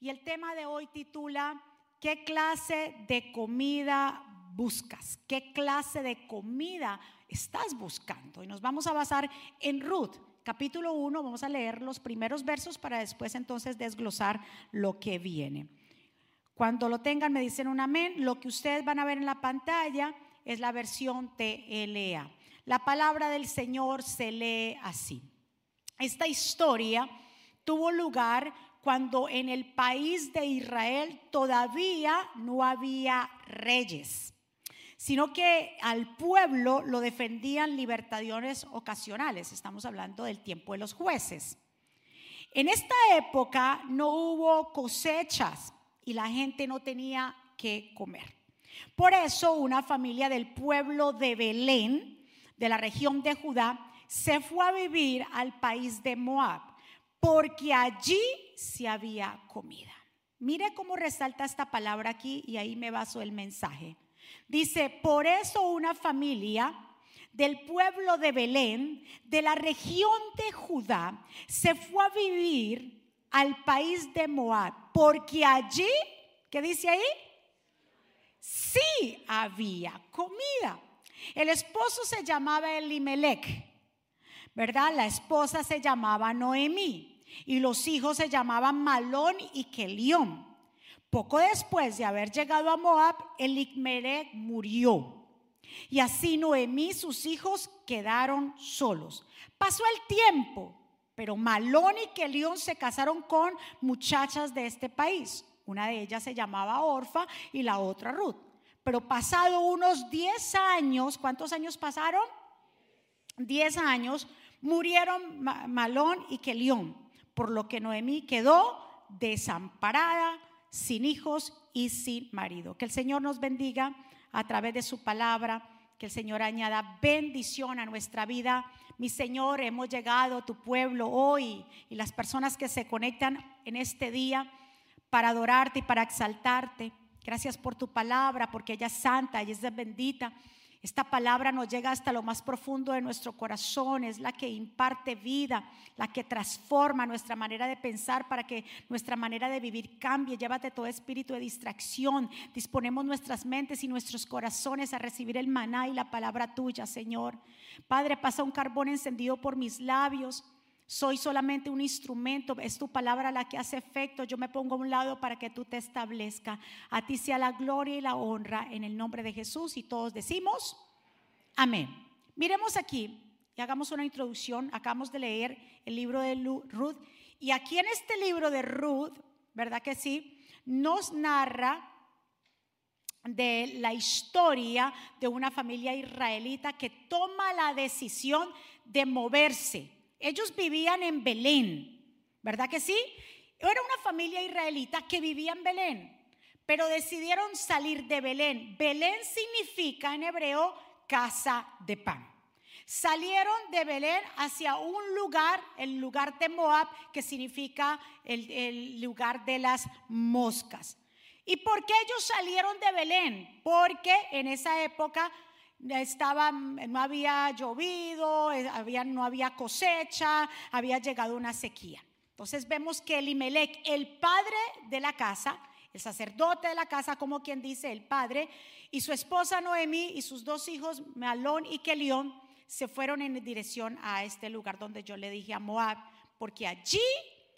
Y el tema de hoy titula ¿Qué clase de comida buscas? ¿Qué clase de comida estás buscando? Y nos vamos a basar en Ruth, capítulo 1. Vamos a leer los primeros versos para después entonces desglosar lo que viene. Cuando lo tengan me dicen un amén. Lo que ustedes van a ver en la pantalla es la versión TLA. La palabra del Señor se lee así. Esta historia tuvo lugar cuando en el país de Israel todavía no había reyes, sino que al pueblo lo defendían libertadores ocasionales. Estamos hablando del tiempo de los jueces. En esta época no hubo cosechas y la gente no tenía que comer. Por eso una familia del pueblo de Belén, de la región de Judá, se fue a vivir al país de Moab porque allí se había comida. Mire cómo resalta esta palabra aquí y ahí me baso el mensaje. Dice, por eso una familia del pueblo de Belén, de la región de Judá, se fue a vivir al país de Moab, porque allí, ¿qué dice ahí? Sí había comida. El esposo se llamaba Elimelech ¿verdad? La esposa se llamaba Noemí y los hijos se llamaban Malón y Kelión. Poco después de haber llegado a Moab, Elimelech murió. Y así Noemí y sus hijos quedaron solos. Pasó el tiempo, pero Malón y Kelión se casaron con muchachas de este país. Una de ellas se llamaba Orfa y la otra Ruth. Pero pasado unos 10 años, ¿cuántos años pasaron? 10 años, Murieron Malón y Kelión, por lo que Noemí quedó desamparada, sin hijos y sin marido. Que el Señor nos bendiga a través de su palabra, que el Señor añada bendición a nuestra vida. Mi Señor, hemos llegado a tu pueblo hoy y las personas que se conectan en este día para adorarte y para exaltarte. Gracias por tu palabra, porque ella es santa, y es bendita. Esta palabra nos llega hasta lo más profundo de nuestro corazón, es la que imparte vida, la que transforma nuestra manera de pensar para que nuestra manera de vivir cambie. Llévate todo espíritu de distracción. Disponemos nuestras mentes y nuestros corazones a recibir el maná y la palabra tuya, Señor. Padre, pasa un carbón encendido por mis labios soy solamente un instrumento, es tu palabra la que hace efecto. Yo me pongo a un lado para que tú te establezca. A ti sea la gloria y la honra en el nombre de Jesús y todos decimos amén. Miremos aquí y hagamos una introducción. Acabamos de leer el libro de Ruth y aquí en este libro de Ruth, ¿verdad que sí? Nos narra de la historia de una familia israelita que toma la decisión de moverse ellos vivían en Belén, ¿verdad que sí? Era una familia israelita que vivía en Belén, pero decidieron salir de Belén. Belén significa en hebreo casa de pan. Salieron de Belén hacia un lugar, el lugar de Moab, que significa el, lugar de las moscas. ¿Y por qué ellos salieron de Belén? Porque en esa época estaba, no había llovido, eh, había, no había cosecha, había llegado una sequía. Entonces vemos que Elimelech, el padre de la casa, el sacerdote de la casa, como quien dice, el padre, y su esposa Noemí y sus dos hijos, Malón y Kelión, se fueron en dirección a este lugar donde yo le dije a Moab, porque allí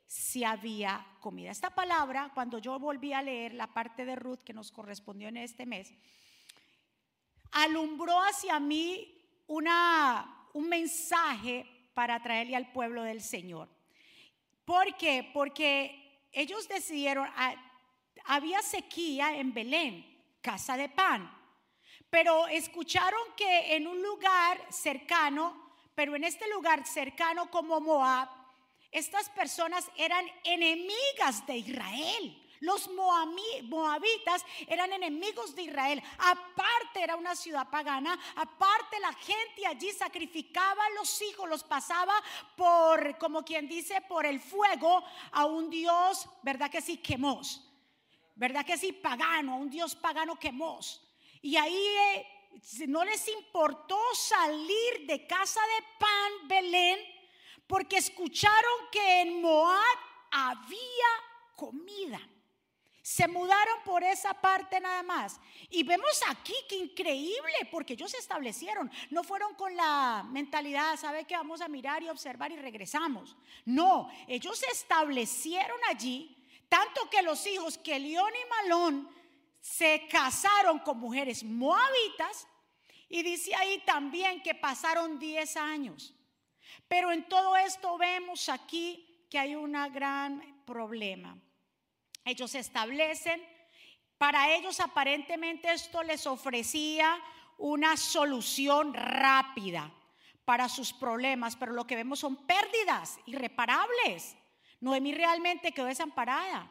sí había comida. Esta palabra, cuando yo volví a leer la parte de Ruth que nos correspondió en este mes, alumbró hacia mí una, un mensaje para traerle al pueblo del Señor. ¿Por qué? Porque ellos decidieron, ah, había sequía en Belén, casa de pan, pero escucharon que en un lugar cercano, pero en este lugar cercano como Moab, estas personas eran enemigas de Israel. Los moabitas eran enemigos de Israel. Aparte era una ciudad pagana. Aparte la gente allí sacrificaba a los hijos, los pasaba por, como quien dice, por el fuego a un dios, ¿verdad que sí? Quemos. ¿Verdad que sí? Pagano, a un dios pagano quemos. Y ahí eh, no les importó salir de casa de pan Belén porque escucharon que en Moab había comida. Se mudaron por esa parte nada más. Y vemos aquí que increíble, porque ellos se establecieron. No fueron con la mentalidad, ¿sabe que vamos a mirar y observar y regresamos? No, ellos se establecieron allí, tanto que los hijos que León y Malón se casaron con mujeres moabitas. Y dice ahí también que pasaron 10 años. Pero en todo esto vemos aquí que hay un gran problema. Ellos se establecen, para ellos aparentemente esto les ofrecía una solución rápida para sus problemas, pero lo que vemos son pérdidas irreparables. Noemí realmente quedó desamparada.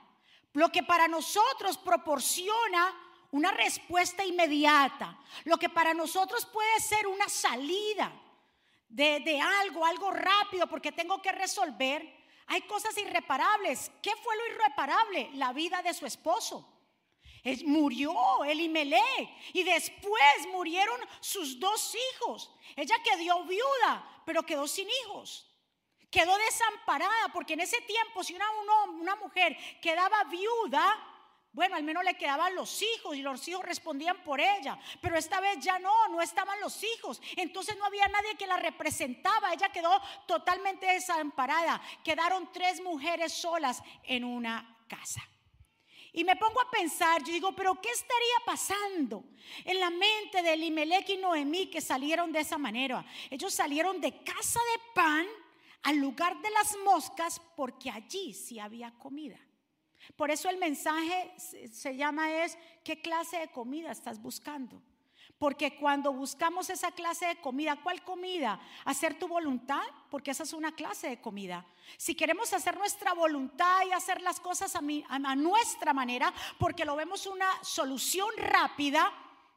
Lo que para nosotros proporciona una respuesta inmediata, lo que para nosotros puede ser una salida de, de algo, algo rápido, porque tengo que resolver, hay cosas irreparables. ¿Qué fue lo irreparable? La vida de su esposo. Es, murió Elimelech y después murieron sus dos hijos. Ella quedó viuda, pero quedó sin hijos. Quedó desamparada porque en ese tiempo si una, una mujer quedaba viuda, bueno, al menos le quedaban los hijos y los hijos respondían por ella. Pero esta vez ya no, no estaban los hijos. Entonces no había nadie que la representaba. Ella quedó totalmente desamparada. Quedaron tres mujeres solas en una casa. Y me pongo a pensar, yo digo, pero ¿qué estaría pasando en la mente de Elimelech y Noemí que salieron de esa manera? Ellos salieron de casa de pan al lugar de las moscas porque allí sí había comida. Por eso el mensaje se llama es, ¿qué clase de comida estás buscando? Porque cuando buscamos esa clase de comida, ¿cuál comida? Hacer tu voluntad, porque esa es una clase de comida. Si queremos hacer nuestra voluntad y hacer las cosas a, a nuestra manera, porque lo vemos una solución rápida,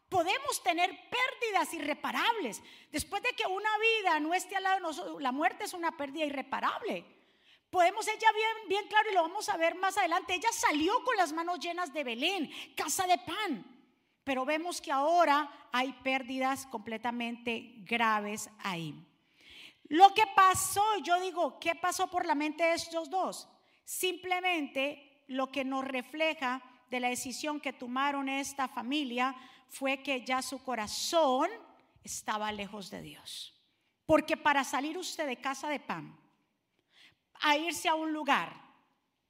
podemos tener pérdidas irreparables. Después de que una vida no esté al lado de nosotros, la muerte es una pérdida irreparable. Podemos ella bien, bien claro y lo vamos a ver más adelante. Ella salió con las manos llenas de Belén, casa de pan. Pero vemos que ahora hay pérdidas completamente graves ahí. Lo que pasó, yo digo, ¿qué pasó por la mente de estos dos? Simplemente lo que nos refleja de la decisión que tomaron esta familia fue que ya su corazón estaba lejos de Dios. Porque para salir usted de casa de pan, a irse a un lugar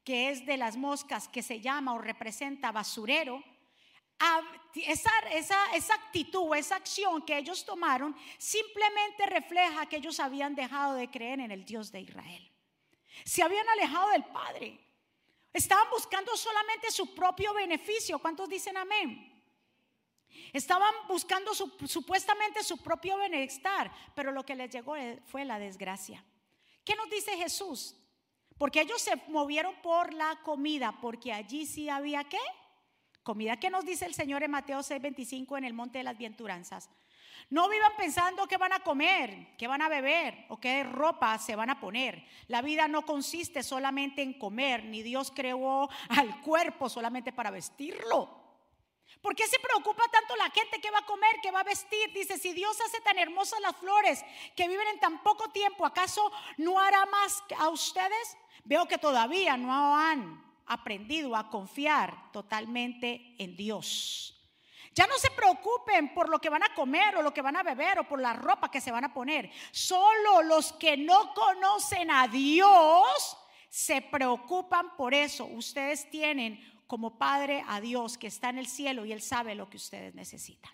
que es de las moscas, que se llama o representa basurero, esa, esa, esa actitud, esa acción que ellos tomaron, simplemente refleja que ellos habían dejado de creer en el Dios de Israel. Se habían alejado del Padre. Estaban buscando solamente su propio beneficio. ¿Cuántos dicen amén? Estaban buscando supuestamente su propio bienestar, pero lo que les llegó fue la desgracia. ¿Qué nos dice Jesús? Porque ellos se movieron por la comida, porque allí sí había qué? Comida. ¿Qué nos dice el Señor en Mateo 6:25 en el monte de las Vienturanzas? No vivan pensando qué van a comer, qué van a beber o qué ropa se van a poner. La vida no consiste solamente en comer, ni Dios creó al cuerpo solamente para vestirlo. ¿Por qué se preocupa tanto la gente que va a comer, que va a vestir? Dice, si Dios hace tan hermosas las flores que viven en tan poco tiempo, ¿acaso no hará más a ustedes? Veo que todavía no han aprendido a confiar totalmente en Dios. Ya no se preocupen por lo que van a comer o lo que van a beber o por la ropa que se van a poner. Solo los que no conocen a Dios se preocupan por eso. Ustedes tienen como Padre a Dios que está en el cielo y Él sabe lo que ustedes necesitan.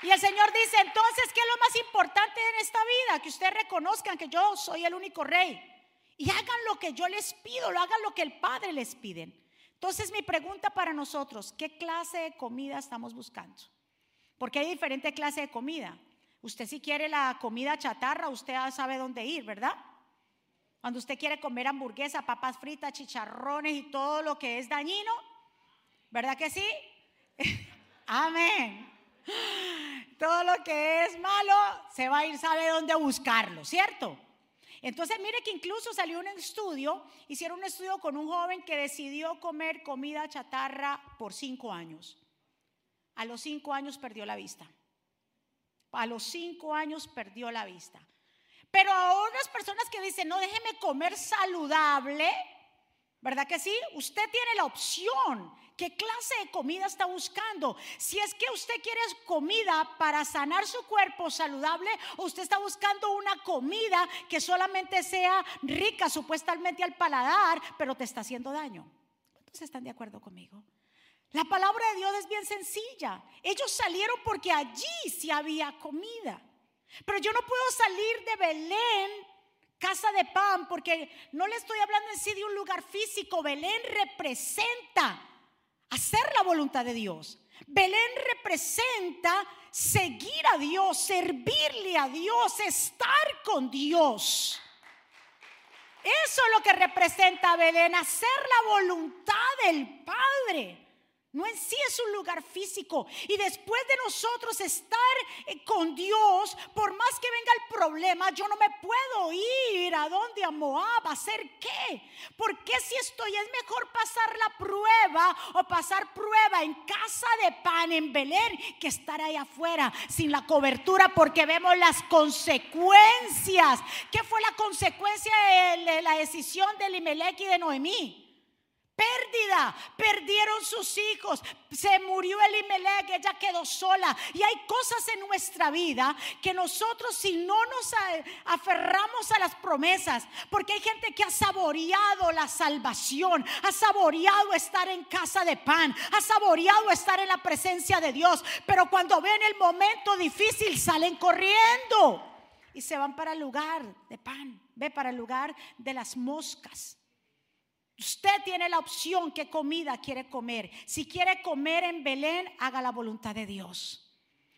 Y el Señor dice, entonces, ¿qué es lo más importante en esta vida? Que ustedes reconozcan que yo soy el único rey. Y hagan lo que yo les pido, lo hagan lo que el Padre les pide. Entonces mi pregunta para nosotros, ¿qué clase de comida estamos buscando? Porque hay diferente clase de comida. Usted si quiere la comida chatarra, usted sabe dónde ir, ¿verdad? Cuando usted quiere comer hamburguesa, papas fritas, chicharrones y todo lo que es dañino, ¿verdad que sí? Amén. Todo lo que es malo se va a ir, sabe dónde buscarlo, ¿cierto? Entonces, mire que incluso salió un estudio, hicieron un estudio con un joven que decidió comer comida chatarra por cinco años. A los cinco años perdió la vista. A los cinco años perdió la vista. Pero a otras personas que dicen, no, déjeme comer saludable, ¿verdad que sí? Usted tiene la opción. ¿Qué clase de comida está buscando? Si es que usted quiere comida para sanar su cuerpo saludable, o usted está buscando una comida que solamente sea rica supuestamente al paladar, pero te está haciendo daño. ¿Cuántos están de acuerdo conmigo? La palabra de Dios es bien sencilla. Ellos salieron porque allí sí había comida. Pero yo no puedo salir de Belén, casa de pan, porque no le estoy hablando en sí de un lugar físico. Belén representa hacer la voluntad de Dios. Belén representa seguir a Dios, servirle a Dios, estar con Dios. Eso es lo que representa Belén, hacer la voluntad del Padre. No en sí es un lugar físico. Y después de nosotros estar eh, con Dios, por más que venga el problema, yo no me puedo ir a donde a Moab a hacer qué. Porque si estoy, es mejor pasar la prueba o pasar prueba en casa de pan en Belén que estar ahí afuera sin la cobertura porque vemos las consecuencias. ¿Qué fue la consecuencia de la decisión de Elimelech y de Noemí? Pérdida, perdieron sus hijos, se murió Elimelech, ella quedó sola. Y hay cosas en nuestra vida que nosotros si no nos aferramos a las promesas, porque hay gente que ha saboreado la salvación, ha saboreado estar en casa de pan, ha saboreado estar en la presencia de Dios, pero cuando ven el momento difícil salen corriendo y se van para el lugar de pan, ve para el lugar de las moscas. Usted tiene la opción qué comida quiere comer. Si quiere comer en Belén, haga la voluntad de Dios.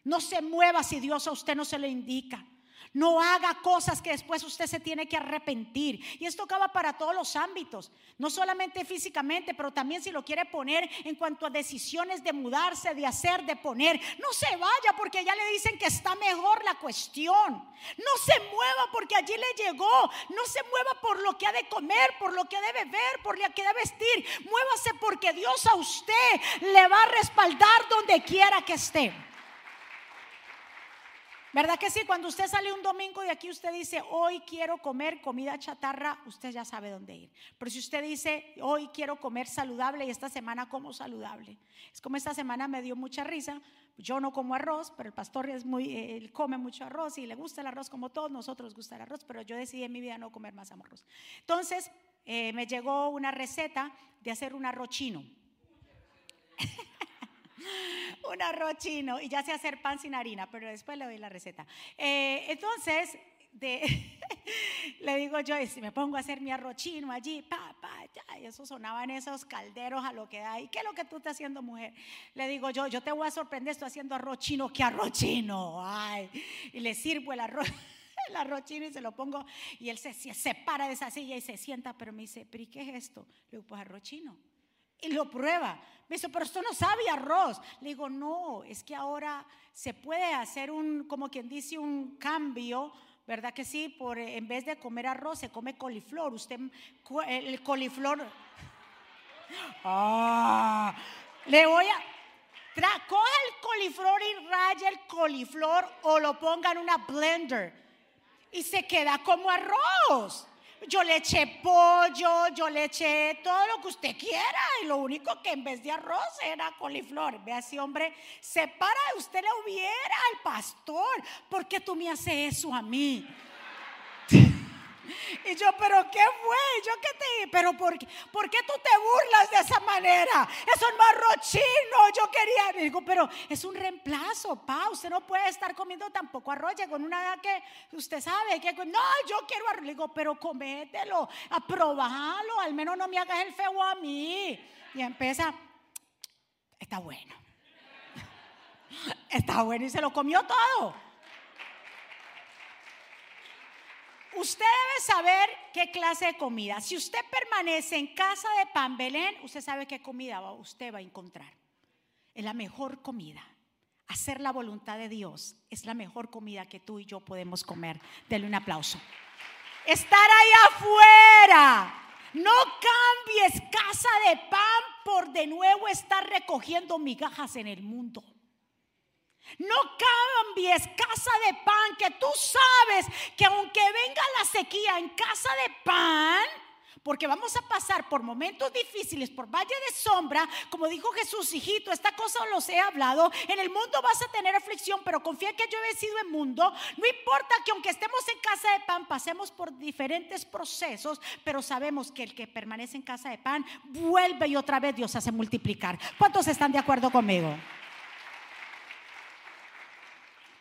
No se mueva si Dios a usted no se lo indica. No haga cosas que después usted se tiene que arrepentir. Y esto acaba para todos los ámbitos, no solamente físicamente, pero también si lo quiere poner en cuanto a decisiones de mudarse, de hacer, de poner. No se vaya porque ya le dicen que está mejor la cuestión. No se mueva porque allí le llegó. No se mueva por lo que ha de comer, por lo que ha de beber, por lo que ha de vestir. Muévase porque Dios a usted le va a respaldar donde quiera que esté. ¿Verdad que sí? Cuando usted sale un domingo de aquí, usted dice, hoy quiero comer comida chatarra, usted ya sabe dónde ir. Pero si usted dice, hoy quiero comer saludable y esta semana como saludable, es como esta semana me dio mucha risa. Yo no como arroz, pero el pastor es muy, él come mucho arroz y le gusta el arroz como todos nosotros gusta el arroz, pero yo decidí en mi vida no comer más arroz. Entonces, eh, me llegó una receta de hacer un arroz chino. un arroz chino y ya sé hacer pan sin harina, pero después le doy la receta. Eh, entonces, le digo yo, si me pongo a hacer mi arroz chino allí, pa, pa, ya, y eso sonaban esos calderos a lo que da. ¿Y qué es lo que tú estás haciendo, mujer? Le digo yo, yo te voy a sorprender, estoy haciendo arroz chino, ¿qué arroz chino? Y le sirvo el arroz. El arroz y se lo pongo y él se, se para de esa silla y se sienta, pero me dice, ¿pero qué es esto? Le digo, pues arroz chino y lo prueba. Me dice, pero esto no sabe arroz. Le digo, no, es que ahora se puede hacer un, como quien dice, un cambio. ¿Verdad que sí? Por, eh, en vez de comer arroz, se come coliflor. Usted, el coliflor. Ah, le voy a. coja el coliflor y raya el coliflor o lo ponga en una blender y se queda como arroz. Yo le eché pollo, yo le eché todo lo que usted quiera y lo único que en vez de arroz era coliflor. Vea si hombre, se para, usted le hubiera al pastor, ¿por qué tú me haces eso a mí? Y yo, pero ¿qué fue? Yo qué te pero por ¿por qué tú te burlas de esa manera? Eso es marrochino, yo quería. digo, pero es un reemplazo, pa. Usted no puede estar comiendo tampoco arroz. con una edad que usted sabe que no, yo quiero arroz. Le digo, pero comételo, aprobalo, al menos no me hagas el feo a mí. Y empieza, está bueno. Está bueno y se lo comió todo. Usted debe saber qué clase de comida. Si usted permanece en casa de Pan Belén, usted sabe qué comida usted va a encontrar. Es la mejor comida. Hacer la voluntad de Dios es la mejor comida que tú y yo podemos comer. Dele un aplauso. Estar ahí afuera. No cambies casa de pan por de nuevo estar recogiendo migajas en el mundo. No cambies casa de pan, que tú sabes que aunque venga la sequía en casa de pan, porque vamos a pasar por momentos difíciles, por valle de sombra, como dijo Jesús, hijito, esta cosa los he hablado, en el mundo vas a tener aflicción, pero confía que yo he sido en mundo, no importa que aunque estemos en casa de pan, pasemos por diferentes procesos, pero sabemos que el que permanece en casa de pan, vuelve y otra vez Dios hace multiplicar. ¿Cuántos están de acuerdo conmigo?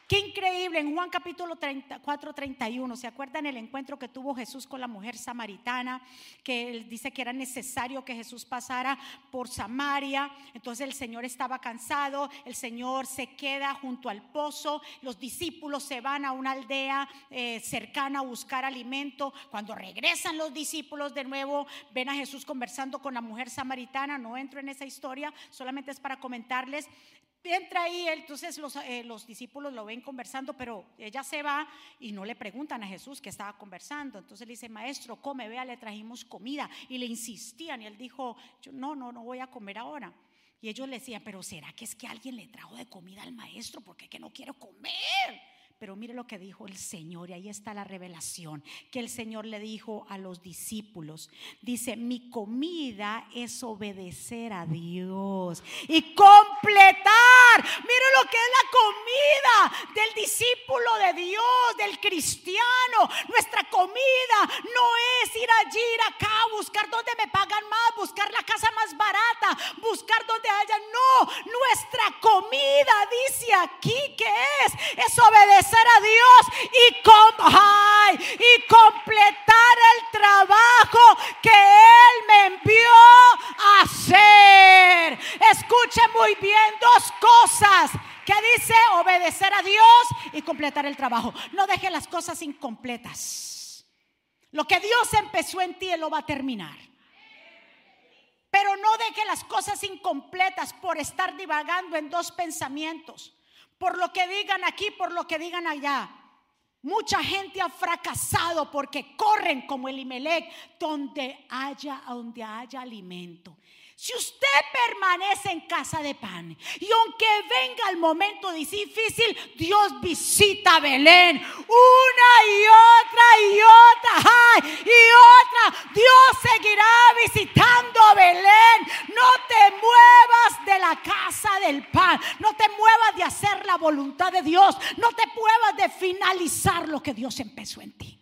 Qué increíble en Juan capítulo 34, 31. ¿Se acuerdan el encuentro que tuvo Jesús con la mujer samaritana? Que él dice que era necesario que Jesús pasara por Samaria. Entonces el Señor estaba cansado, el Señor se queda junto al pozo, los discípulos se van a una aldea eh, cercana a buscar alimento. Cuando regresan los discípulos de nuevo, ven a Jesús conversando con la mujer samaritana. No entro en esa historia, solamente es para comentarles entra ahí, entonces los, eh, los, discípulos lo ven conversando, pero ella se va y no le preguntan a Jesús que estaba conversando. Entonces le dice, maestro, come, vea, le trajimos comida. Y le insistían y él dijo, Yo, no, no, no voy a comer ahora. Y ellos le decían, pero ¿será que es que alguien le trajo de comida al maestro? Porque que no quiero comer. Pero mire lo que dijo el Señor, y ahí está la revelación, que el Señor le dijo a los discípulos. Dice, mi comida es obedecer a Dios y completar. Mire lo que es la comida del discípulo de Dios, del cristiano. Nuestra comida no es ir allí, ir acá, buscar donde me pagan más, buscar la casa más barata, buscar donde haya. No, nuestra comida dice aquí que es, es obedecer a Dios y, completar el trabajo que Él me envió a hacer. Escuche muy bien dos cosas. que dice? Obedecer a Dios y completar el trabajo. No deje las cosas incompletas. Lo que Dios empezó en ti, lo va a terminar. Pero no deje las cosas incompletas por estar divagando en dos pensamientos por lo que digan aquí, por lo que digan allá. Mucha gente ha fracasado porque corren como el Imelec donde haya, donde haya alimento. Si usted permanece en casa de pan y aunque venga el momento difícil, Dios visita Belén una y otra y otra y otra. Dios seguirá visitando Belén. No te muevas de la casa del pan. No te muevas de hacer la voluntad de Dios. No te muevas de finalizar lo que Dios empezó en ti.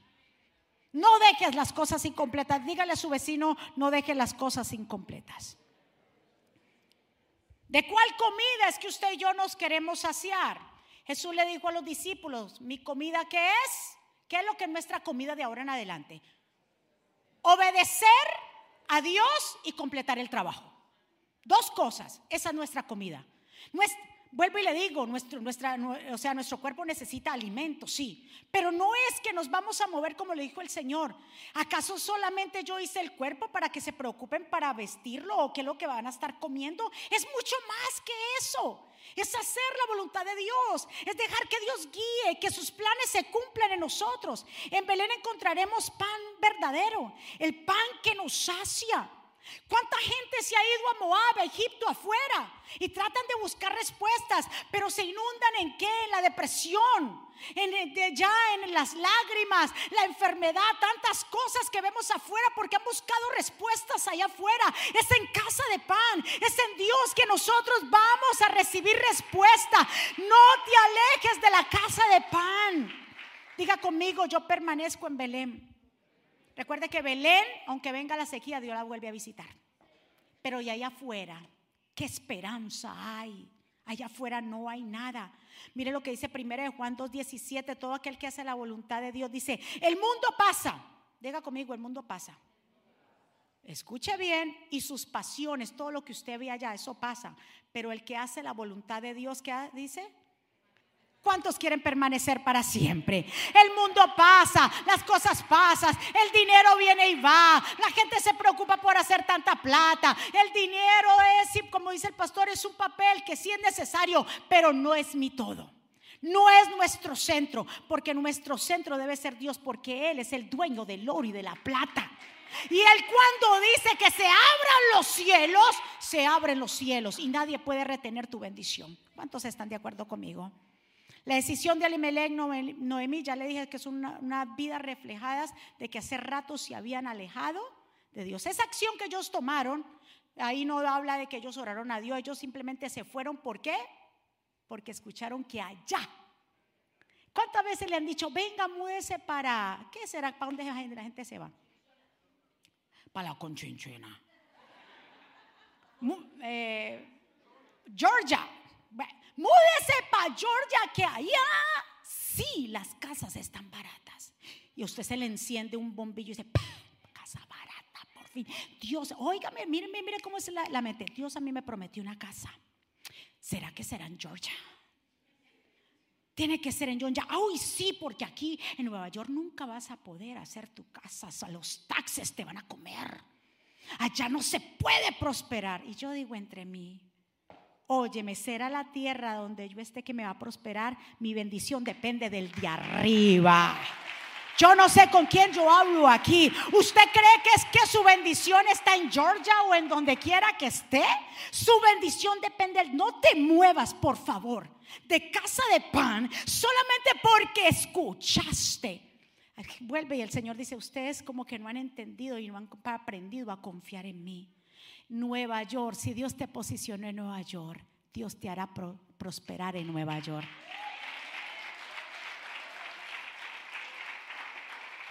No dejes las cosas incompletas. Dígale a su vecino, no dejes las cosas incompletas. ¿De cuál comida es que usted y yo nos queremos saciar? Jesús le dijo a los discípulos, ¿mi comida qué es? ¿Qué es lo que es nuestra comida de ahora en adelante? Obedecer a Dios y completar el trabajo. Dos cosas, esa es nuestra comida. Vuelvo y le digo, nuestro, nuestra, o sea, nuestro cuerpo necesita alimento, sí, pero no es que nos vamos a mover como le dijo el Señor. ¿Acaso solamente yo hice el cuerpo para que se preocupen para vestirlo o qué es lo que van a estar comiendo? Es mucho más que eso. Es hacer la voluntad de Dios, es dejar que Dios guíe, que sus planes se cumplan en nosotros. En Belén encontraremos pan verdadero, el pan que nos sacia. ¿Cuánta gente se ha ido a Moab, a Egipto, afuera? Y tratan de buscar respuestas, pero se inundan en qué? En la depresión, en, ya en las lágrimas, la enfermedad, tantas cosas que vemos afuera porque han buscado respuestas allá afuera. Es en casa de pan, es en Dios que nosotros vamos a recibir respuesta. No te alejes de la casa de pan. Diga conmigo, yo permanezco en Belén. Recuerde que Belén, aunque venga la sequía, Dios la vuelve a visitar. Pero y allá afuera, ¿qué esperanza hay? Allá afuera no hay nada. Mire lo que dice primero de Juan 2.17, todo aquel que hace la voluntad de Dios dice, el mundo pasa. Diga conmigo, el mundo pasa. Escuche bien y sus pasiones, todo lo que usted ve allá, eso pasa. Pero el que hace la voluntad de Dios, ¿qué dice? ¿Cuántos quieren permanecer para siempre? El mundo pasa, las cosas pasan, el dinero viene y va, la gente se preocupa por hacer tanta plata. El dinero es, como dice el pastor, es un papel que sí es necesario, pero no es mi todo. No es nuestro centro, porque nuestro centro debe ser Dios, porque Él es el dueño del oro y de la plata. Y Él cuando dice que se abran los cielos, se abren los cielos y nadie puede retener tu bendición. ¿Cuántos están de acuerdo conmigo? La decisión de Alimelech, Noemí, ya le dije que es una, una vida reflejada de que hace rato se habían alejado de Dios. Esa acción que ellos tomaron, ahí no habla de que ellos oraron a Dios, ellos simplemente se fueron. ¿Por qué? Porque escucharon que allá. ¿Cuántas veces le han dicho, venga, múdese para, ¿qué será? ¿Para dónde la gente se va? Para la conchinchina. Eh, Georgia. Múdese para Georgia, que allá sí las casas están baratas. Y usted se le enciende un bombillo y dice, casa barata, por fin. Dios, óigame, míreme, mire cómo se la, la. Dios a mí me prometió una casa. ¿Será que será en Georgia? Tiene que ser en Georgia. Ay, sí, porque aquí en Nueva York nunca vas a poder hacer tu casa. Los taxes te van a comer. Allá no se puede prosperar. Y yo digo entre mí, Óyeme, será la tierra donde yo esté que me va a prosperar. Mi bendición depende del de arriba. Yo no sé con quién yo hablo aquí. ¿Usted cree que es que su bendición está en Georgia o en donde quiera que esté? Su bendición depende. No te muevas, por favor, de casa de pan solamente porque escuchaste. Vuelve y el Señor dice, ustedes como que no han entendido y no han aprendido a confiar en mí. Nueva York, si Dios te posicionó en Nueva York, Dios te hará prosperar en Nueva York.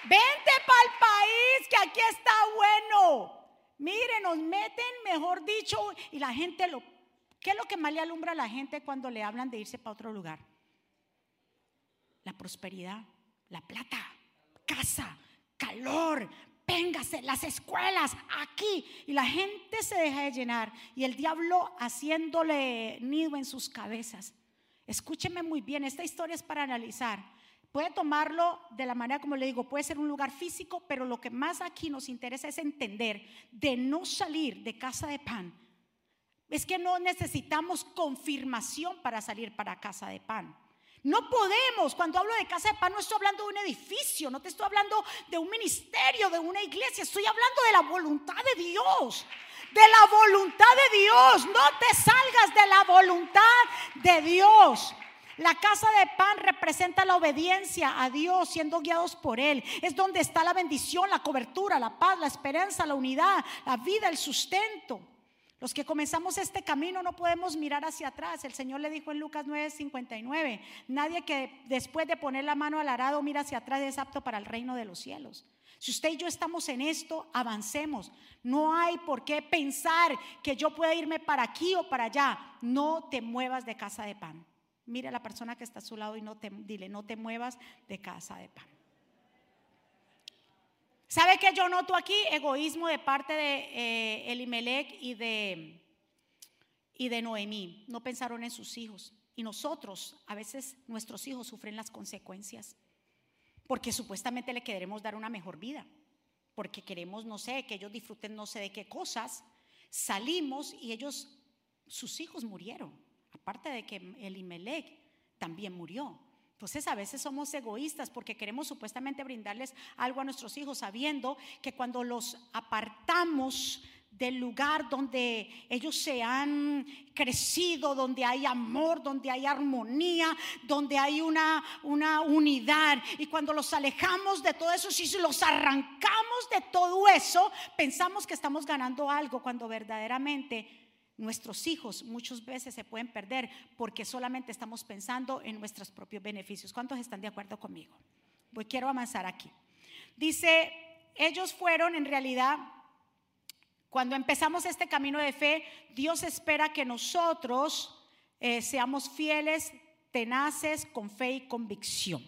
Vente para el país que aquí está bueno. Mire, nos meten, mejor dicho, y la gente lo... ¿Qué es lo que más le alumbra a la gente cuando le hablan de irse para otro lugar? La prosperidad, la plata, casa, calor, véngase, las escuelas, aquí. Y la gente se deja de llenar. Y el diablo haciéndole nido en sus cabezas. Escúcheme muy bien, esta historia es para analizar. Puede tomarlo de la manera como le digo, puede ser un lugar físico, pero lo que más aquí nos interesa es entender de no salir de casa de pan. Es que no necesitamos confirmación para salir para casa de pan. No podemos, cuando hablo de casa de pan, no estoy hablando de un edificio, no te estoy hablando de un ministerio, de una iglesia, estoy hablando de la voluntad de Dios. De la voluntad de Dios, no te salgas de la voluntad de Dios. La casa de pan representa la obediencia a Dios, siendo guiados por Él. Es donde está la bendición, la cobertura, la paz, la esperanza, la unidad, la vida, el sustento. Los que comenzamos este camino no podemos mirar hacia atrás. El Señor le dijo en Lucas 9:59, nadie que después de poner la mano al arado mira hacia atrás es apto para el reino de los cielos. Si usted y yo estamos en esto, avancemos. No hay por qué pensar que yo pueda irme para aquí o para allá. No te muevas de casa de pan. Mira a la persona que está a su lado y no te, dile, no te muevas de casa de pan. ¿Sabe qué yo noto aquí? Egoísmo de parte de eh, Elimelech y de, y de Noemí. No pensaron en sus hijos. Y nosotros, a veces nuestros hijos sufren las consecuencias. Porque supuestamente le queremos dar una mejor vida. Porque queremos, no sé, que ellos disfruten no sé de qué cosas. Salimos y ellos, sus hijos murieron. Aparte de que Elimelech también murió. Entonces a veces somos egoístas porque queremos supuestamente brindarles algo a nuestros hijos sabiendo que cuando los apartamos del lugar donde ellos se han crecido, donde hay amor, donde hay armonía, donde hay una, una unidad. Y cuando los alejamos de todo eso, si los arrancamos de todo eso, pensamos que estamos ganando algo cuando verdaderamente Nuestros hijos muchas veces se pueden perder porque solamente estamos pensando en nuestros propios beneficios. ¿Cuántos están de acuerdo conmigo? Pues quiero avanzar aquí. Dice, ellos fueron en realidad, cuando empezamos este camino de fe, Dios espera que nosotros eh, seamos fieles, tenaces, con fe y convicción.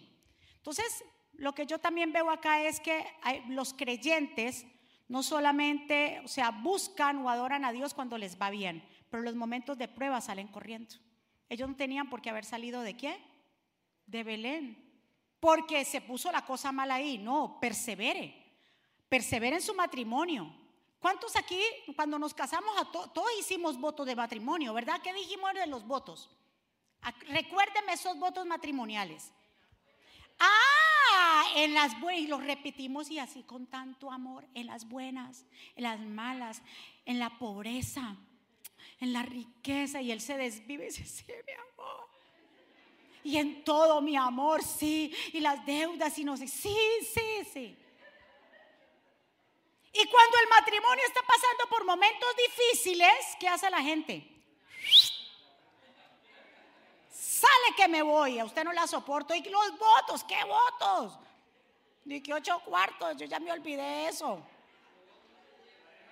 Entonces, lo que yo también veo acá es que los creyentes no solamente, o sea, buscan o adoran a Dios cuando les va bien, pero los momentos de prueba salen corriendo. Ellos no tenían por qué haber salido de qué? De Belén. Porque se puso la cosa mal ahí. No, persevere. Persevere en su matrimonio. ¿Cuántos aquí, cuando nos casamos, a todos hicimos votos de matrimonio, ¿verdad? ¿Qué dijimos de los votos? Recuérdeme esos votos matrimoniales. Ah, en las buenas, y los repetimos y así con tanto amor, en las buenas, en las malas, en la pobreza, en la riqueza y él se desvive y dice, sí, mi amor. Y en todo mi amor, sí. Y las deudas y no sé, sí, sí, sí. Y cuando el matrimonio está pasando por momentos difíciles, ¿qué hace la gente? Sale que me voy, a usted no la soporto. ¿Y los votos? ¿Qué votos? Ni que ocho cuartos, yo ya me olvidé eso.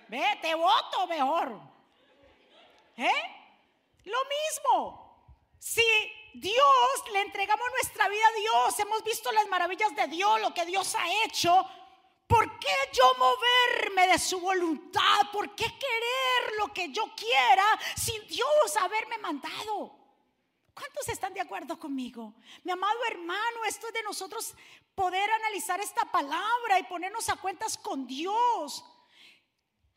Ve, te voto mejor. ¿Eh? Lo mismo. Si Dios le entregamos nuestra vida a Dios, hemos visto las maravillas de Dios, lo que Dios ha hecho. ¿Por qué yo moverme de su voluntad? ¿Por qué querer lo que yo quiera sin Dios haberme mandado? ¿Cuántos están de acuerdo conmigo? Mi amado hermano, esto es de nosotros poder analizar esta palabra y ponernos a cuentas con Dios.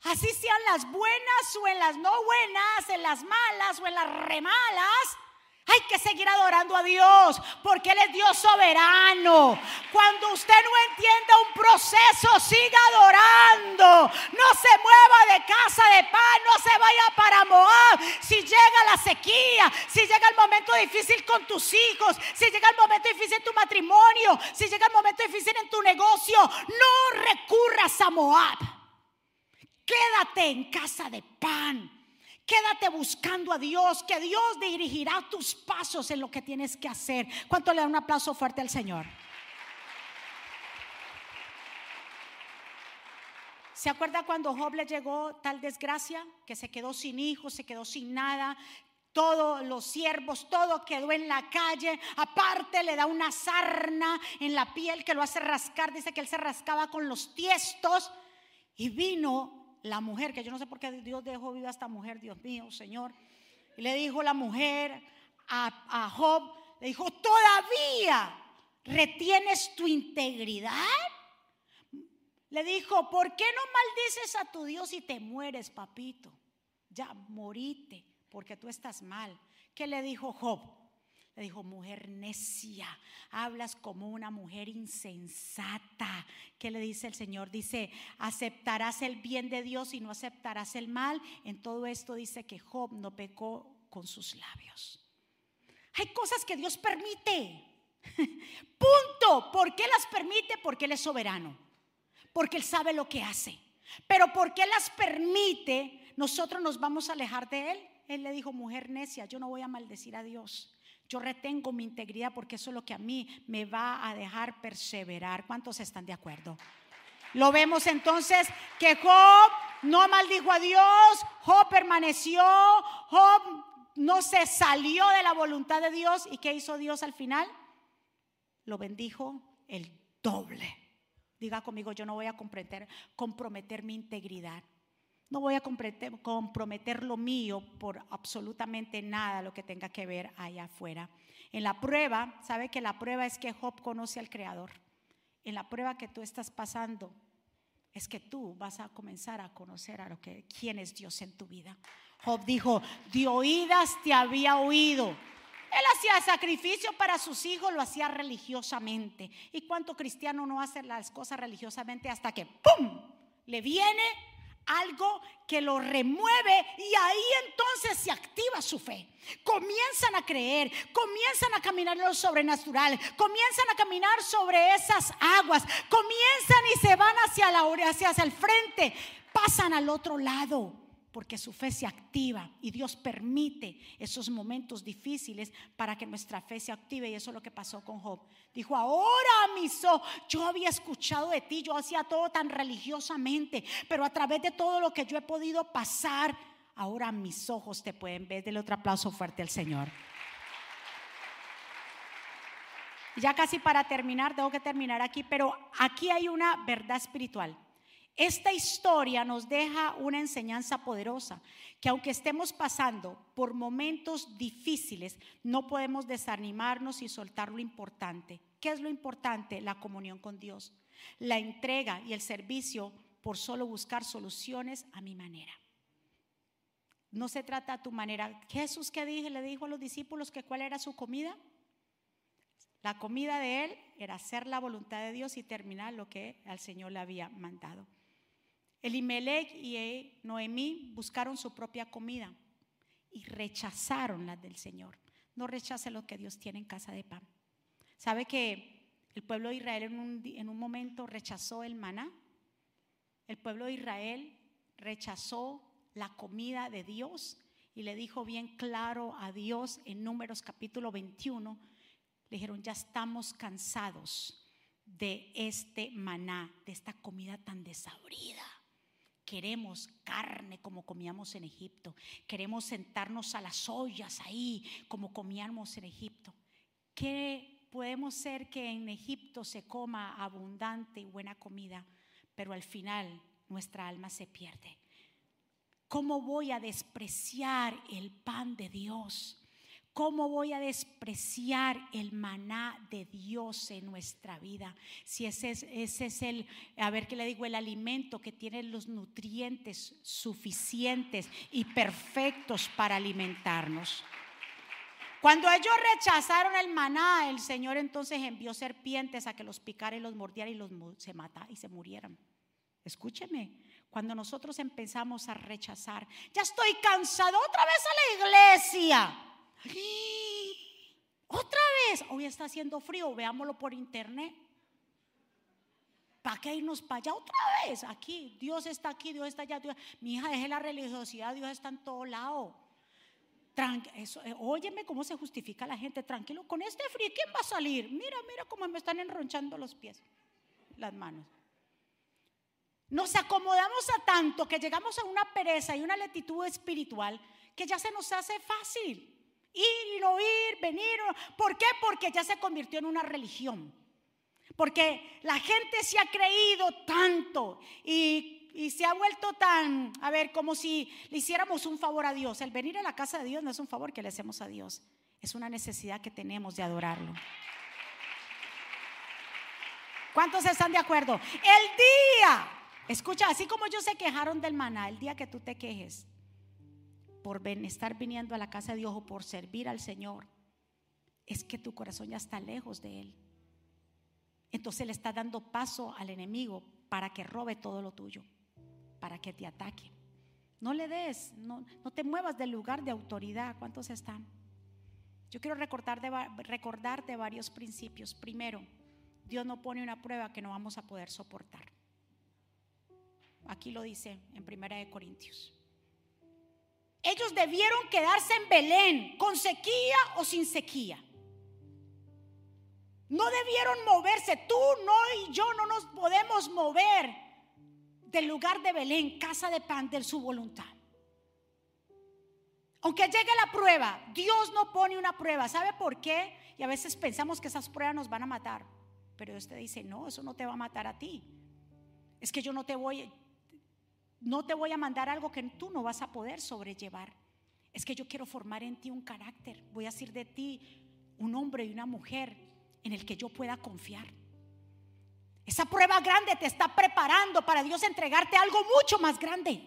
Así sean las buenas o en las no buenas, en las malas o en las remalas. Hay que seguir adorando a Dios porque Él es Dios soberano. Cuando usted no entienda un proceso, siga adorando. No se mueva de casa de pan, no se vaya para Moab. Si llega la sequía, si llega el momento difícil con tus hijos, si llega el momento difícil en tu matrimonio, si llega el momento difícil en tu negocio, no recurras a Moab. Quédate en casa de pan. Quédate buscando a Dios, que Dios dirigirá tus pasos en lo que tienes que hacer. ¿Cuánto le da un aplauso fuerte al Señor? ¿Se acuerda cuando Job le llegó tal desgracia? Que se quedó sin hijos, se quedó sin nada. Todos los siervos, todo quedó en la calle. Aparte le da una sarna en la piel que lo hace rascar. Dice que él se rascaba con los tiestos. Y vino la mujer, que yo no sé por qué Dios dejó viva a esta mujer, Dios mío, Señor. Y le dijo la mujer a, a Job, le dijo, todavía retienes tu integridad. Le dijo, ¿por qué no maldices a tu Dios y te mueres, papito? Ya morite, porque tú estás mal. ¿Qué le dijo Job? Le dijo, mujer necia, hablas como una mujer insensata. ¿Qué le dice el Señor? Dice, aceptarás el bien de Dios y no aceptarás el mal. En todo esto dice que Job no pecó con sus labios. Hay cosas que Dios permite. Punto. ¿Por qué las permite? Porque Él es soberano. Porque Él sabe lo que hace. Pero porque las permite, nosotros nos vamos a alejar de Él. Él le dijo, mujer necia, yo no voy a maldecir a Dios. Yo retengo mi integridad porque eso es lo que a mí me va a dejar perseverar. ¿Cuántos están de acuerdo? Lo vemos entonces que Job no maldijo a Dios, Job permaneció, Job no se salió de la voluntad de Dios. ¿Y qué hizo Dios al final? Lo bendijo el doble. Diga conmigo, yo no voy a comprometer, comprometer mi integridad. No voy a comprometer lo mío por absolutamente nada lo que tenga que ver allá afuera. En la prueba, ¿sabe que la prueba es que Job conoce al Creador? En la prueba que tú estás pasando es que tú vas a comenzar a conocer a lo que quién es Dios en tu vida. Job dijo, de oídas te había oído. Él hacía sacrificio para sus hijos, lo hacía religiosamente. ¿Y cuánto cristiano no hace las cosas religiosamente hasta que ¡pum! le viene algo que lo remueve y ahí entonces se activa su fe. Comienzan a creer, comienzan a caminar en lo sobrenatural, comienzan a caminar sobre esas aguas, comienzan y se van hacia la hacia el frente, pasan al otro lado porque su fe se activa y Dios permite esos momentos difíciles para que nuestra fe se active y eso es lo que pasó con Job. Dijo, ahora mis ojos, yo había escuchado de ti, yo hacía todo tan religiosamente, pero a través de todo lo que yo he podido pasar, ahora mis ojos te pueden ver. Dele otro aplauso fuerte al Señor. Ya casi para terminar, tengo que terminar aquí, pero aquí hay una verdad espiritual. Esta historia nos deja una enseñanza poderosa, que aunque estemos pasando por momentos difíciles, no podemos desanimarnos y soltar lo importante. ¿Qué es lo importante? La comunión con Dios, la entrega y el servicio por solo buscar soluciones a mi manera. No se trata a tu manera. Jesús que dije, le dijo a los discípulos que cuál era su comida. La comida de él era hacer la voluntad de Dios y terminar lo que al Señor le había mandado. Elimelech y Noemí buscaron su propia comida. y rechazaron las del Señor. No rechace lo que Dios tiene en casa de pan. ¿Sabe que el pueblo de Israel en un, en un momento rechazó el maná? El pueblo de Israel rechazó la comida de Dios y le dijo bien claro a Dios en Números capítulo 21, le dijeron, ya estamos cansados de este maná, de esta comida tan desabrida. Queremos carne como comíamos en Egipto. Queremos sentarnos a las ollas ahí como comíamos en Egipto. ¿Qué podemos ser que en Egipto se coma abundante y buena comida, pero al final nuestra alma se pierde? ¿Cómo voy a despreciar el pan de Dios? ¿Cómo voy a despreciar el maná de Dios en nuestra vida? Si ese es, ese es el, a ver qué le digo, el alimento que tiene los nutrientes suficientes y perfectos para alimentarnos. Cuando ellos rechazaron el maná, el Señor entonces envió serpientes a que los picara y los mordiera y los se mata y se murieran. Escúcheme, cuando nosotros empezamos a rechazar, ya estoy cansado otra vez a la iglesia. Otra vez, hoy está haciendo frío, veámoslo por internet. ¿Para qué irnos para allá otra vez? Aquí, Dios está aquí, Dios está allá. Mi hija, deje la religiosidad, Dios está en todo lado. eh, óyeme cómo se justifica la gente. Tranquilo, con este frío, ¿quién va a salir? Mira, mira cómo me están enronchando los pies, las manos. Nos acomodamos a tanto que llegamos a una pereza y una lentitud espiritual que ya se nos hace fácil. Ir y no ir, venir. ¿Por qué? Porque ya se convirtió en una religión. Porque la gente se ha creído tanto y, se ha vuelto tan, a ver, como si le hiciéramos un favor a Dios. El venir a la casa de Dios no es un favor que le hacemos a Dios, es una necesidad que tenemos de adorarlo. ¿Cuántos están de acuerdo? El día, escucha, así como ellos se quejaron del maná, el día que tú te quejes, por estar viniendo a la casa de Dios o por servir al Señor, es que tu corazón ya está lejos de Él. Entonces le está dando paso al enemigo para que robe todo lo tuyo, para que te ataque. No le des, no, no te muevas del lugar de autoridad. ¿Cuántos están? Yo quiero recordar de, recordarte varios principios. Primero, Dios no pone una prueba que no vamos a poder soportar. Aquí lo dice en Primera de Corintios. Ellos debieron quedarse en Belén, con sequía o sin sequía. No debieron moverse. Tú, no y yo no nos podemos mover del lugar de Belén, casa de pan, de su voluntad. Aunque llegue la prueba, Dios no pone una prueba. ¿Sabe por qué? Y a veces pensamos que esas pruebas nos van a matar. Pero Dios te dice, no, eso no te va a matar a ti. Es que yo no te voy, no te voy a mandar algo que tú no vas a poder sobrellevar. Es que yo quiero formar en ti un carácter. Voy a hacer de ti un hombre y una mujer en el que yo pueda confiar. Esa prueba grande te está preparando para Dios entregarte algo mucho más grande.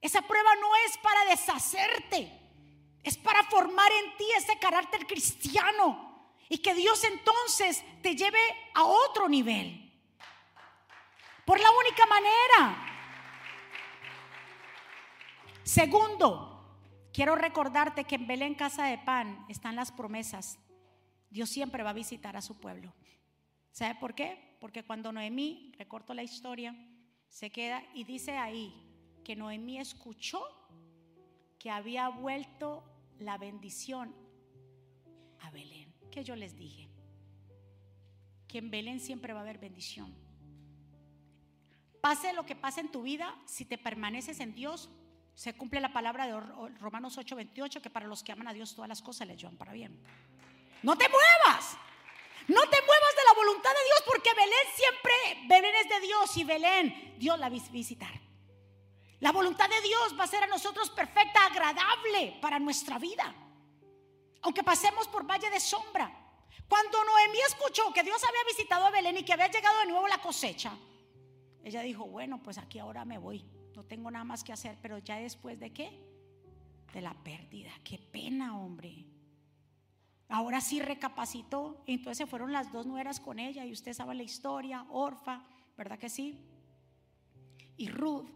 Esa prueba no es para deshacerte, es para formar en ti ese carácter cristiano y que Dios entonces te lleve a otro nivel. Por la única manera. Segundo, quiero recordarte que en Belén, casa de pan, están las promesas. Dios siempre va a visitar a su pueblo. ¿Sabe por qué? Porque cuando Noemí, recorto la historia, se queda y dice ahí que Noemí escuchó que había vuelto la bendición a Belén. Que yo les dije que en Belén siempre va a haber bendición. Pase lo que pase en tu vida, si te permaneces en Dios, se cumple la palabra de Romanos 8:28, que para los que aman a Dios todas las cosas les llevan para bien. No te muevas. No te muevas de la voluntad de Dios porque Belén siempre, Belén es de Dios y Belén, Dios la va a visitar. La voluntad de Dios va a ser a nosotros perfecta, agradable para nuestra vida. Aunque pasemos por valle de sombra. Cuando Noemí escuchó que Dios había visitado a Belén y que había llegado de nuevo la cosecha, ella dijo, bueno, pues aquí ahora me voy, no tengo nada más que hacer, pero ya después de qué? De la pérdida, qué pena, hombre. Ahora sí recapacitó, entonces se fueron las dos nueras con ella y usted sabe la historia, Orfa, ¿verdad que sí? Y Ruth,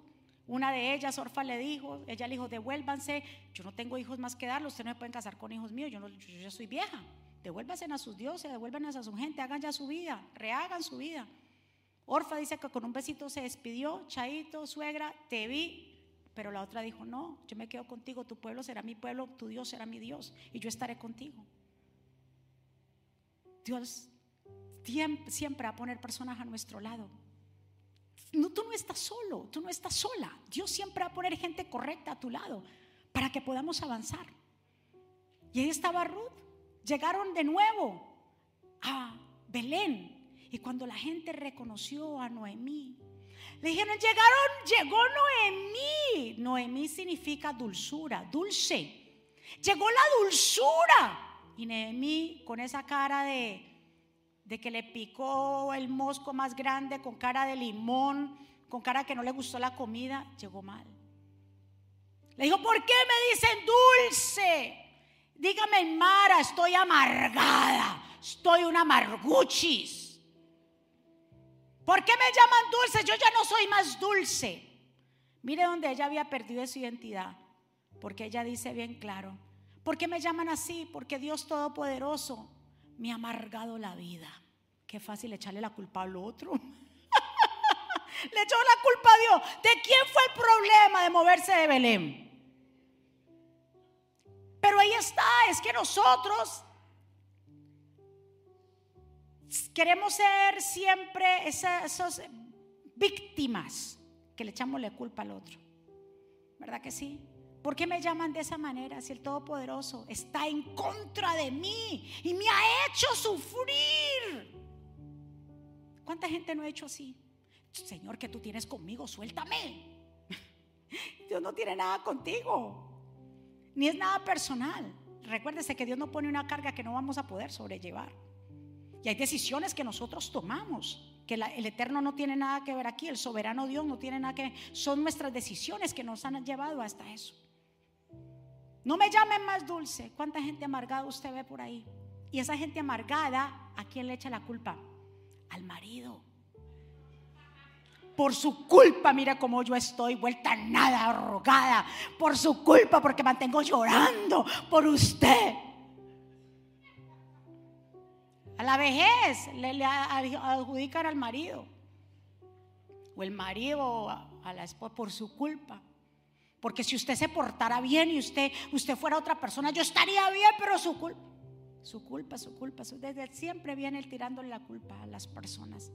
Una de ellas, Orfa, le dijo, ella le dijo, devuélvanse, yo no tengo hijos más que darlos, ustedes no me pueden casar con hijos míos, yo, yo ya soy vieja. Devuélvanse a sus dioses, devuélvanse a su gente, hagan ya su vida, rehagan su vida. Orfa dice que con un besito se despidió, Chaito, suegra, te vi, pero la otra dijo, no, yo me quedo contigo, tu pueblo será mi pueblo, tu Dios será mi Dios, y yo estaré contigo. Dios siempre va a poner personas a nuestro lado. No, tú no estás solo, tú no estás sola. Dios siempre va a poner gente correcta a tu lado para que podamos avanzar. Y ahí estaba Ruth. Llegaron de nuevo a Belén. Y cuando la gente reconoció a Noemí, le dijeron, llegaron, llegó Noemí. Noemí significa dulzura, dulce. Llegó la dulzura. Y Noemí con esa cara de, que le picó el mosco más grande, con cara de limón, con cara que no le gustó la comida, llegó mal. Le dijo, ¿por qué me dicen dulce? Dígame Mara, estoy amargada, estoy una amarguchis. ¿Por qué me llaman dulce? Yo ya no soy más dulce. Mire donde ella había perdido su identidad, porque ella dice bien claro, ¿por qué me llaman así? Porque Dios Todopoderoso me ha amargado la vida. Qué fácil echarle la culpa al otro. Le echó la culpa a Dios. ¿De quién fue el problema de moverse de Belén? Pero ahí está, es que nosotros queremos ser siempre esas, víctimas que le echamos la culpa al otro. ¿Verdad que sí? ¿Por qué me llaman de esa manera si el Todopoderoso está en contra de mí y me ha hecho sufrir? ¿Cuánta gente no ha hecho así? Señor, que tú tienes conmigo, suéltame. Dios no tiene nada contigo, ni es nada personal. Recuérdese que Dios no pone una carga que no vamos a poder sobrellevar. Y hay decisiones que nosotros tomamos, que el Eterno no tiene nada que ver aquí, el soberano Dios no tiene nada que ver. Son nuestras decisiones que nos han llevado hasta eso. No me llamen más dulce. ¿Cuánta gente amargada usted ve por ahí? Y esa gente amargada, ¿a quién le echa la culpa? Al marido. Por su culpa, mira cómo yo estoy vuelta nada, arrogada. Por su culpa, porque mantengo llorando por usted. A la vejez le, adjudican al marido. O el marido a la esposa por su culpa. Porque si usted se portara bien y usted, usted fuera otra persona, yo estaría bien, pero su culpa, su culpa, su culpa, desde siempre viene el tirándole la culpa a las personas.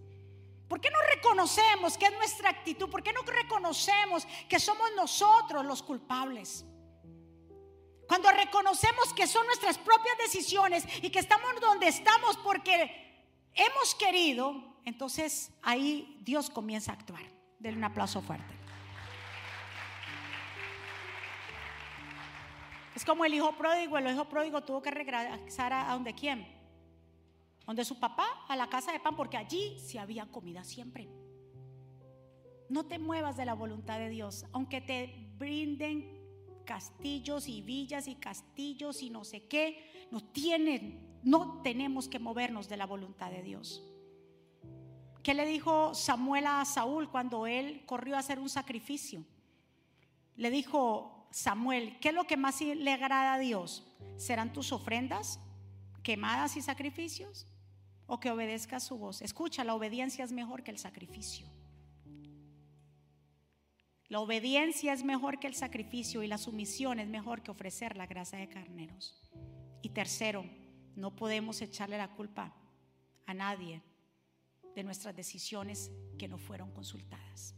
¿Por qué no reconocemos que es nuestra actitud? ¿Por qué no reconocemos que somos nosotros los culpables? Cuando reconocemos que son nuestras propias decisiones y que estamos donde estamos porque hemos querido, entonces ahí Dios comienza a actuar. Denle un aplauso fuerte. Es como el hijo pródigo. El hijo pródigo tuvo que regresar a, donde quién? Donde su papá, a la casa de pan, porque allí se había comida siempre. No te muevas de la voluntad de Dios, aunque te brinden castillos y villas y castillos y no sé qué, no tienen, no tenemos que movernos de la voluntad de Dios. ¿Qué le dijo Samuel a Saúl cuando él corrió a hacer un sacrificio? Le dijo, Samuel, ¿qué es lo que más le agrada a Dios? ¿Serán tus ofrendas quemadas y sacrificios? ¿O que obedezcas su voz? Escucha, la obediencia es mejor que el sacrificio. La obediencia es mejor que el sacrificio y la sumisión es mejor que ofrecer la grasa de carneros. Y tercero, no podemos echarle la culpa a nadie de nuestras decisiones que no fueron consultadas.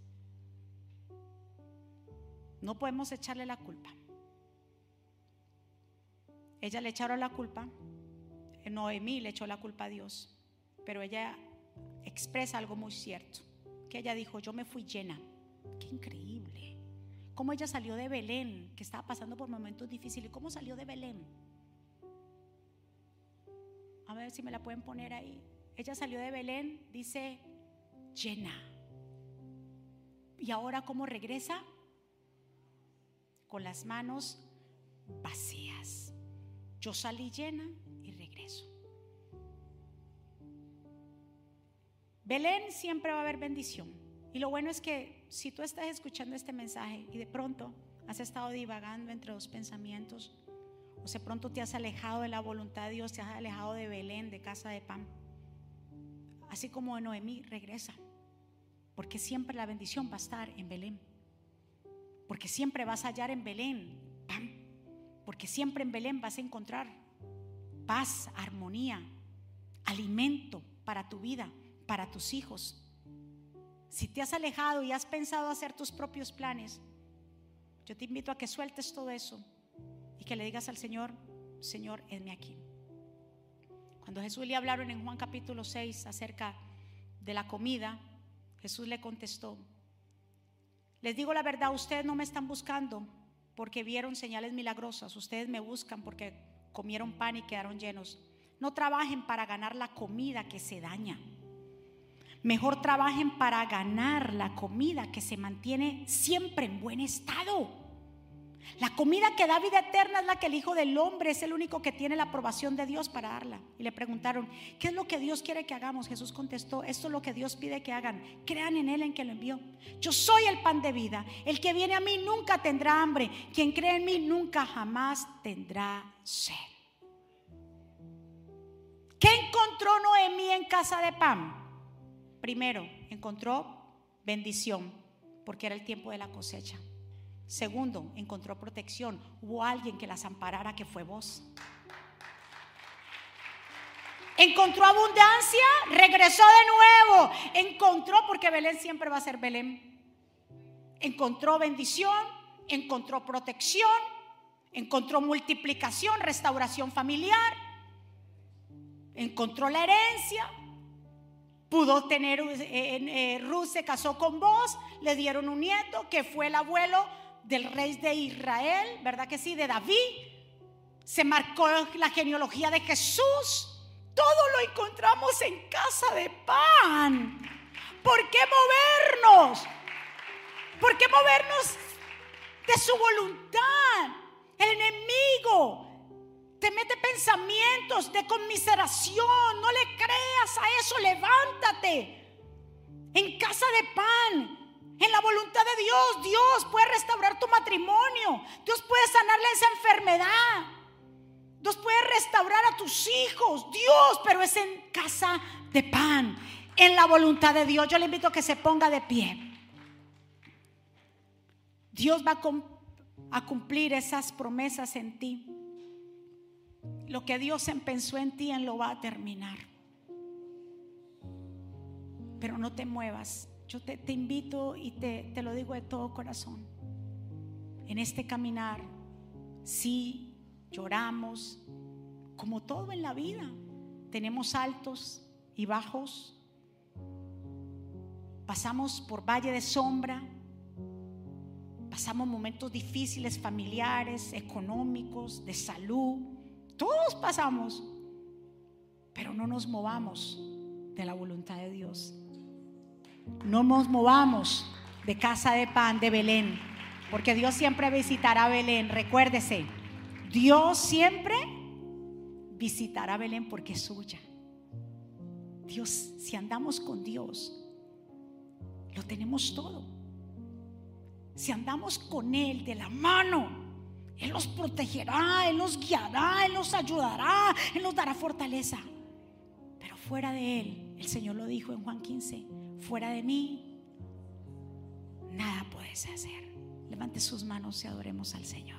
No podemos echarle la culpa. Ella le echaron la culpa, Noemí le echó la culpa a Dios, pero ella expresa algo muy cierto, que ella dijo, yo me fui llena. Qué increíble. Cómo ella salió de Belén, que estaba pasando por momentos difíciles. ¿Cómo salió de Belén? A ver si me la pueden poner ahí. Ella salió de Belén, dice, llena. ¿Y ahora cómo regresa? con las manos vacías. Yo salí llena y regreso. Belén siempre va a haber bendición. Y lo bueno es que si tú estás escuchando este mensaje y de pronto has estado divagando entre dos pensamientos, o de pronto te has alejado de la voluntad de Dios, te has alejado de Belén, de casa de pan, así como Noemí, regresa, porque siempre la bendición va a estar en Belén, porque siempre vas a hallar en Belén pan, porque siempre en Belén vas a encontrar paz, armonía, alimento para tu vida, para tus hijos. Si te has alejado y has pensado hacer tus propios planes, yo te invito a que sueltes todo eso y que le digas al Señor, Señor, edme aquí. Cuando Jesús le hablaron en Juan capítulo 6 acerca de la comida, Jesús le contestó, les digo la verdad, ustedes no me están buscando porque vieron señales milagrosas, ustedes me buscan porque comieron pan y quedaron llenos. No trabajen para ganar la comida que se daña. Mejor trabajen para ganar la comida que se mantiene siempre en buen estado. La comida que da vida eterna es la que el Hijo del Hombre es el único que tiene la aprobación de Dios para darla. Y le preguntaron, ¿qué es lo que Dios quiere que hagamos? Jesús contestó, esto es lo que Dios pide que hagan. Crean en Él en que lo envió. Yo soy el pan de vida. El que viene a mí nunca tendrá hambre. Quien cree en mí nunca jamás tendrá sed. ¿Qué encontró Noemí en casa de pan? Primero, encontró bendición, porque era el tiempo de la cosecha. Segundo, encontró protección. Hubo alguien que las amparara, que fue vos. Encontró abundancia, regresó de nuevo. Encontró, porque Belén siempre va a ser Belén. Encontró bendición, encontró protección, encontró multiplicación, restauración familiar, encontró la herencia, pudo tener, eh, eh, Ruth se casó con vos, le dieron un nieto que fue el abuelo del rey de Israel, ¿verdad que sí? De David. Se marcó la genealogía de Jesús. Todo lo encontramos en casa de pan. ¿Por qué movernos? ¿Por qué movernos de su voluntad? El enemigo te mete pensamientos de conmiseración. No le creas a eso. Levántate. En casa de pan en la voluntad de Dios, Dios puede restaurar tu matrimonio. Dios puede sanarle esa enfermedad. Dios puede restaurar a tus hijos. Dios, pero es en casa de pan. En la voluntad de Dios. Yo le invito a que se ponga de pie. Dios va a cumplir esas promesas en ti. Lo que Dios empezó en ti, Él lo va a terminar. Pero no te muevas yo te, invito y te, te lo digo de todo corazón. En este caminar, sí, lloramos, como todo en la vida. Tenemos altos y bajos. Pasamos por valle de sombra. Pasamos momentos difíciles, familiares, económicos, de salud. Todos pasamos. Pero no nos movamos de la voluntad de Dios. No nos movamos de casa de pan de Belén, porque Dios siempre visitará Belén. Recuérdese, Dios siempre visitará Belén porque es suya. Dios, si andamos con Dios, lo tenemos todo. Si andamos con Él de la mano, Él nos protegerá, Él nos guiará, Él nos ayudará, Él nos dará fortaleza. Pero fuera de Él, el Señor lo dijo en Juan 15, fuera de mí, nada puedes hacer. Levante sus manos y adoremos al Señor.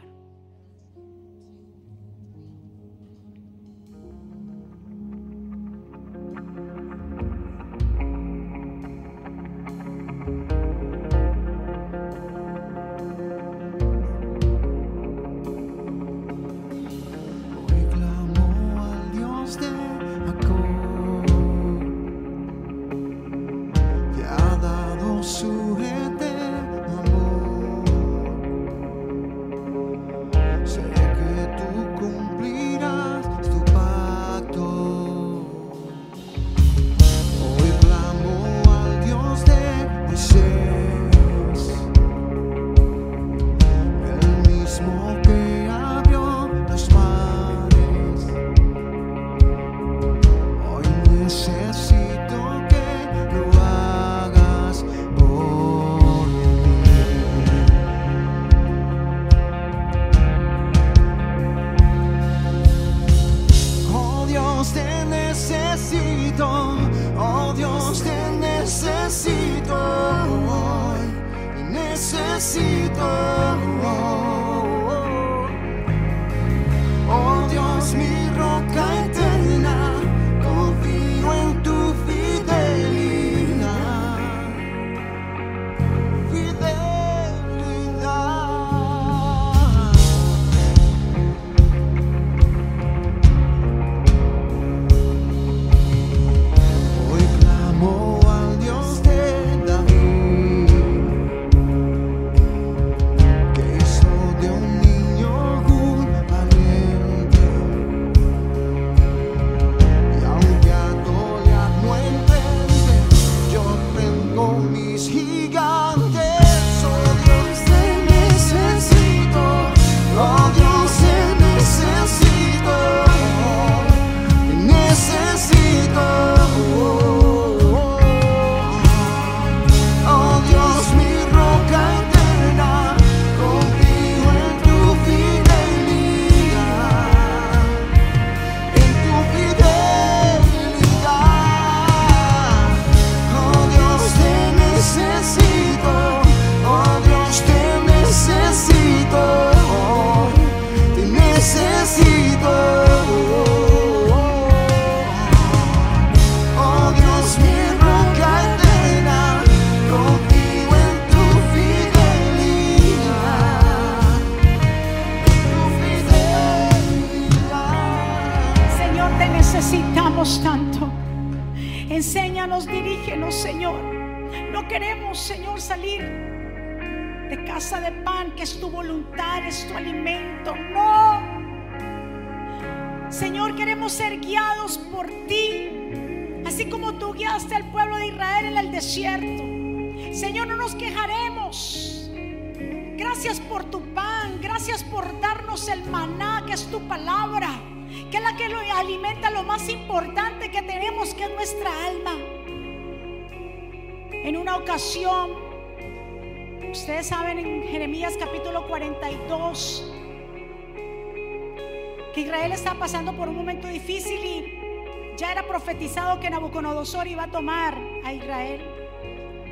Profetizado que Nabucodonosor iba a tomar a Israel.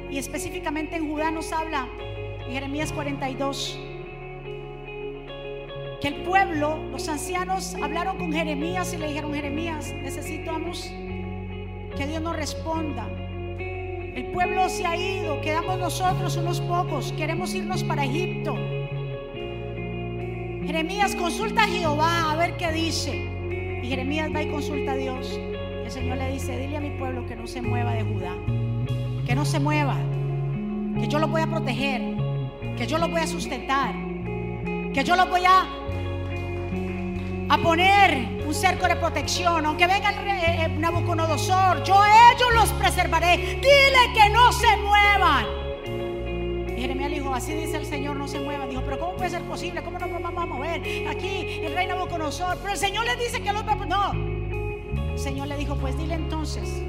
Y específicamente en Judá nos habla, en Jeremías 42, que el pueblo, los ancianos hablaron con Jeremías y le dijeron, Jeremías, necesitamos que Dios nos responda. El pueblo se ha ido, quedamos nosotros unos pocos, queremos irnos para Egipto. Jeremías consulta a Jehová a ver qué dice. Y Jeremías va y consulta a Dios. El Señor le dice, dile a mi pueblo que no se mueva de Judá, que no se mueva, que yo lo voy a proteger, que yo lo voy a sustentar, que yo lo voy a, a poner un cerco de protección, aunque venga el rey, eh, Nabucodonosor, yo a ellos los preservaré. Dile que no se muevan. Y Jeremías dijo, así dice el Señor, no se muevan. Dijo, pero ¿cómo puede ser posible? ¿Cómo nos vamos a mover? Aquí el rey Nabucodonosor, pero el Señor le dice que los no. Señor le dijo, pues dile entonces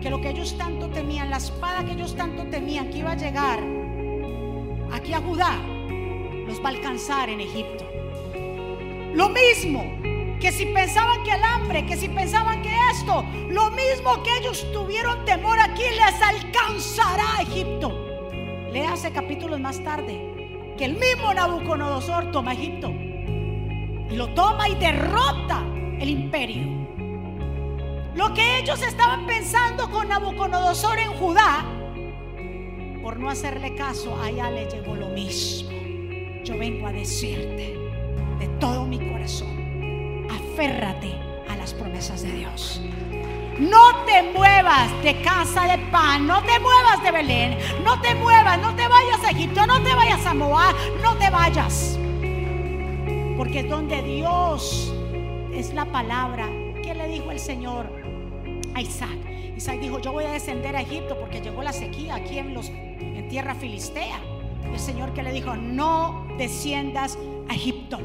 que lo que ellos tanto temían, la espada que ellos tanto temían que iba a llegar aquí a Judá, los va a alcanzar en Egipto. Lo mismo que si pensaban que el hambre, que si pensaban que esto, lo mismo que ellos tuvieron temor aquí, les alcanzará a Egipto. Léase capítulos más tarde que el mismo Nabucodonosor toma Egipto y lo toma y derrota el imperio. Lo que ellos estaban pensando con Nabucodonosor en Judá, por no hacerle caso, allá le llegó lo mismo. Yo vengo a decirte de todo mi corazón, aférrate a las promesas de Dios. No te muevas de casa de pan, no te muevas de Belén, no te muevas, no te vayas a Egipto, no te vayas a Moab, no te vayas. Porque es donde Dios es la palabra. ¿Qué le dijo el Señor Isaac? Isaac dijo, yo voy a descender a Egipto porque llegó la sequía aquí en, los, en tierra filistea. El Señor que le dijo, no desciendas a Egipto.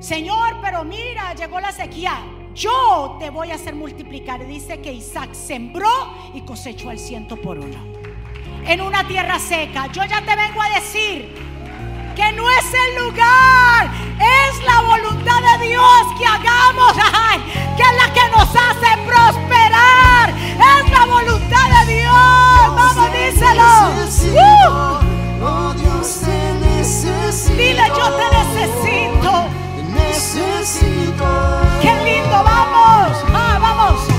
Señor, pero mira, llegó la sequía. Yo te voy a hacer multiplicar. Dice que Isaac sembró y cosechó al ciento por uno. En una tierra seca. Yo ya te vengo a decir que no es el lugar, es la voluntad de Dios que hagamos, ay, que nos hace prosperar. Es la voluntad de Dios. Vamos, díselo. Uh. Oh Dios, te necesito. Dile, yo te necesito. Te necesito. Qué lindo, vamos. Ah, vamos.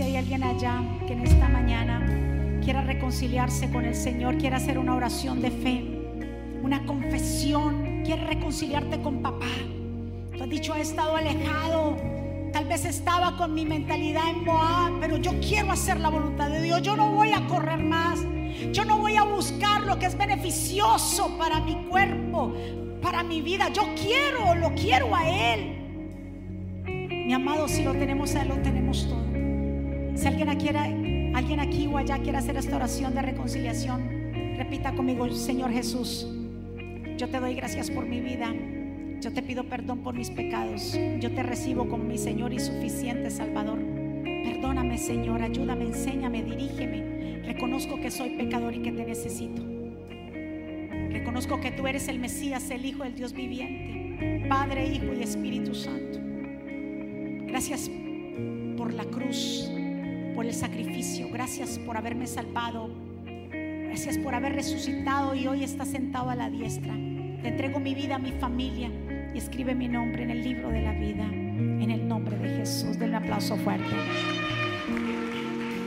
Si hay alguien allá que en esta mañana quiera reconciliarse con el Señor, quiera hacer una oración de fe, una confesión, quiere reconciliarte con papá. Tú has dicho, he estado alejado. Tal vez estaba con mi mentalidad en Moab, pero yo quiero hacer la voluntad de Dios. Yo no voy a correr más. Yo no voy a buscar lo que es beneficioso para mi cuerpo, para mi vida. Yo quiero, lo quiero a Él. Mi amado, si lo tenemos a Él, lo tenemos todo. Si alguien aquí, alguien aquí o allá quiere hacer esta oración de reconciliación, repita conmigo, Señor Jesús, yo te doy gracias por mi vida. Yo te pido perdón por mis pecados. Yo te recibo como mi Señor y suficiente Salvador. Perdóname, Señor, ayúdame, enséñame, dirígeme. Reconozco que soy pecador y que te necesito. Reconozco que tú eres el Mesías, el Hijo del Dios viviente. Padre, Hijo y Espíritu Santo. Gracias por la cruz, por el sacrificio. Gracias por haberme salvado. Gracias por haber resucitado y hoy está sentado a la diestra. Te entrego mi vida, mi familia y escribe mi nombre en el libro de la vida. En el nombre de Jesús. Denle un aplauso fuerte.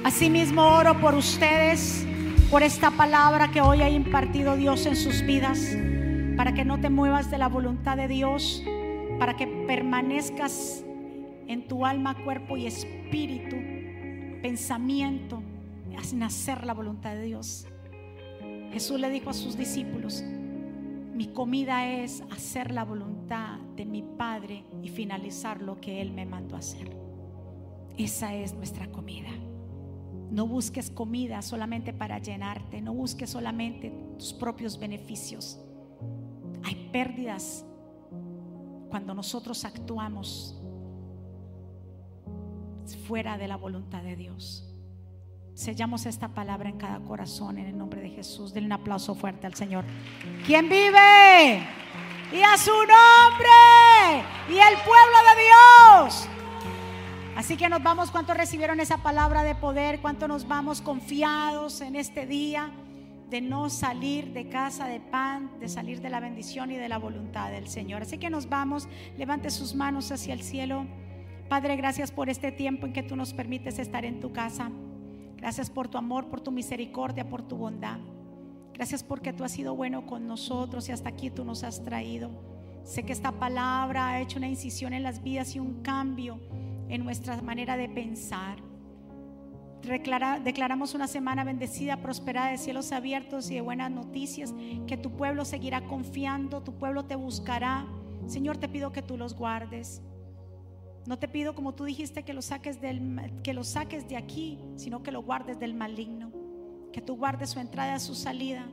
Asimismo oro por ustedes, por esta palabra que hoy ha impartido Dios en sus vidas, para que no te muevas de la voluntad de Dios, para que permanezcas en tu alma, cuerpo y espíritu, pensamiento, en hacer la voluntad de Dios. Jesús le dijo a sus discípulos, mi comida es hacer la voluntad de mi Padre y finalizar lo que Él me mandó hacer. Esa es nuestra comida. No busques comida solamente para llenarte, no busques solamente tus propios beneficios. Hay pérdidas cuando nosotros actuamos fuera de la voluntad de Dios. Sellamos esta palabra en cada corazón en el nombre de Jesús. Denle un aplauso fuerte al Señor. ¿Quién vive? Y a su nombre. Y el pueblo de Dios. Así que nos vamos, ¿cuántos recibieron esa palabra de poder? ¿Cuántos nos vamos confiados en este día de no salir de casa de pan, de salir de la bendición y de la voluntad del Señor? Así que nos vamos, levante sus manos hacia el cielo. Padre, gracias por este tiempo en que tú nos permites estar en tu casa. Gracias por tu amor, por tu misericordia, por tu bondad. Gracias porque tú has sido bueno con nosotros y hasta aquí tú nos has traído. Sé que esta palabra ha hecho una incisión en las vidas y un cambio en nuestra manera de pensar. Declara- declaramos una semana bendecida, prosperada de cielos abiertos y de buenas noticias, que tu pueblo seguirá confiando, tu pueblo te buscará. Señor, te pido que tú los guardes. No te pido como tú dijiste que lo saques que lo saques de aquí, sino que lo guardes del maligno. Que tú guardes su entrada su salida.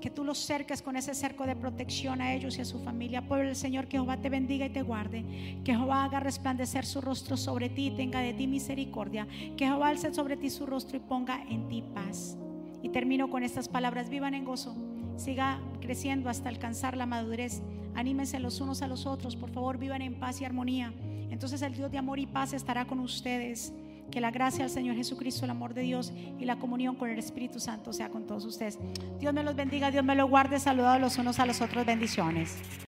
Que tú los cerques con ese cerco de protección a ellos y a su familia. Pueblo del Señor, que Jehová te bendiga y te guarde. Que Jehová haga resplandecer su rostro sobre ti y tenga de ti misericordia. Que Jehová alce sobre ti su rostro y ponga en ti paz. Y termino con estas palabras. Vivan en gozo. Siga creciendo hasta alcanzar la madurez. Anímense los unos a los otros. Por favor, vivan en paz y armonía. Entonces el Dios de amor y paz estará con ustedes. Que la gracia del Señor Jesucristo, el amor de Dios y la comunión con el Espíritu Santo sea con todos ustedes. Dios me los bendiga, Dios me los guarde. Saludados los unos a los otros. Bendiciones.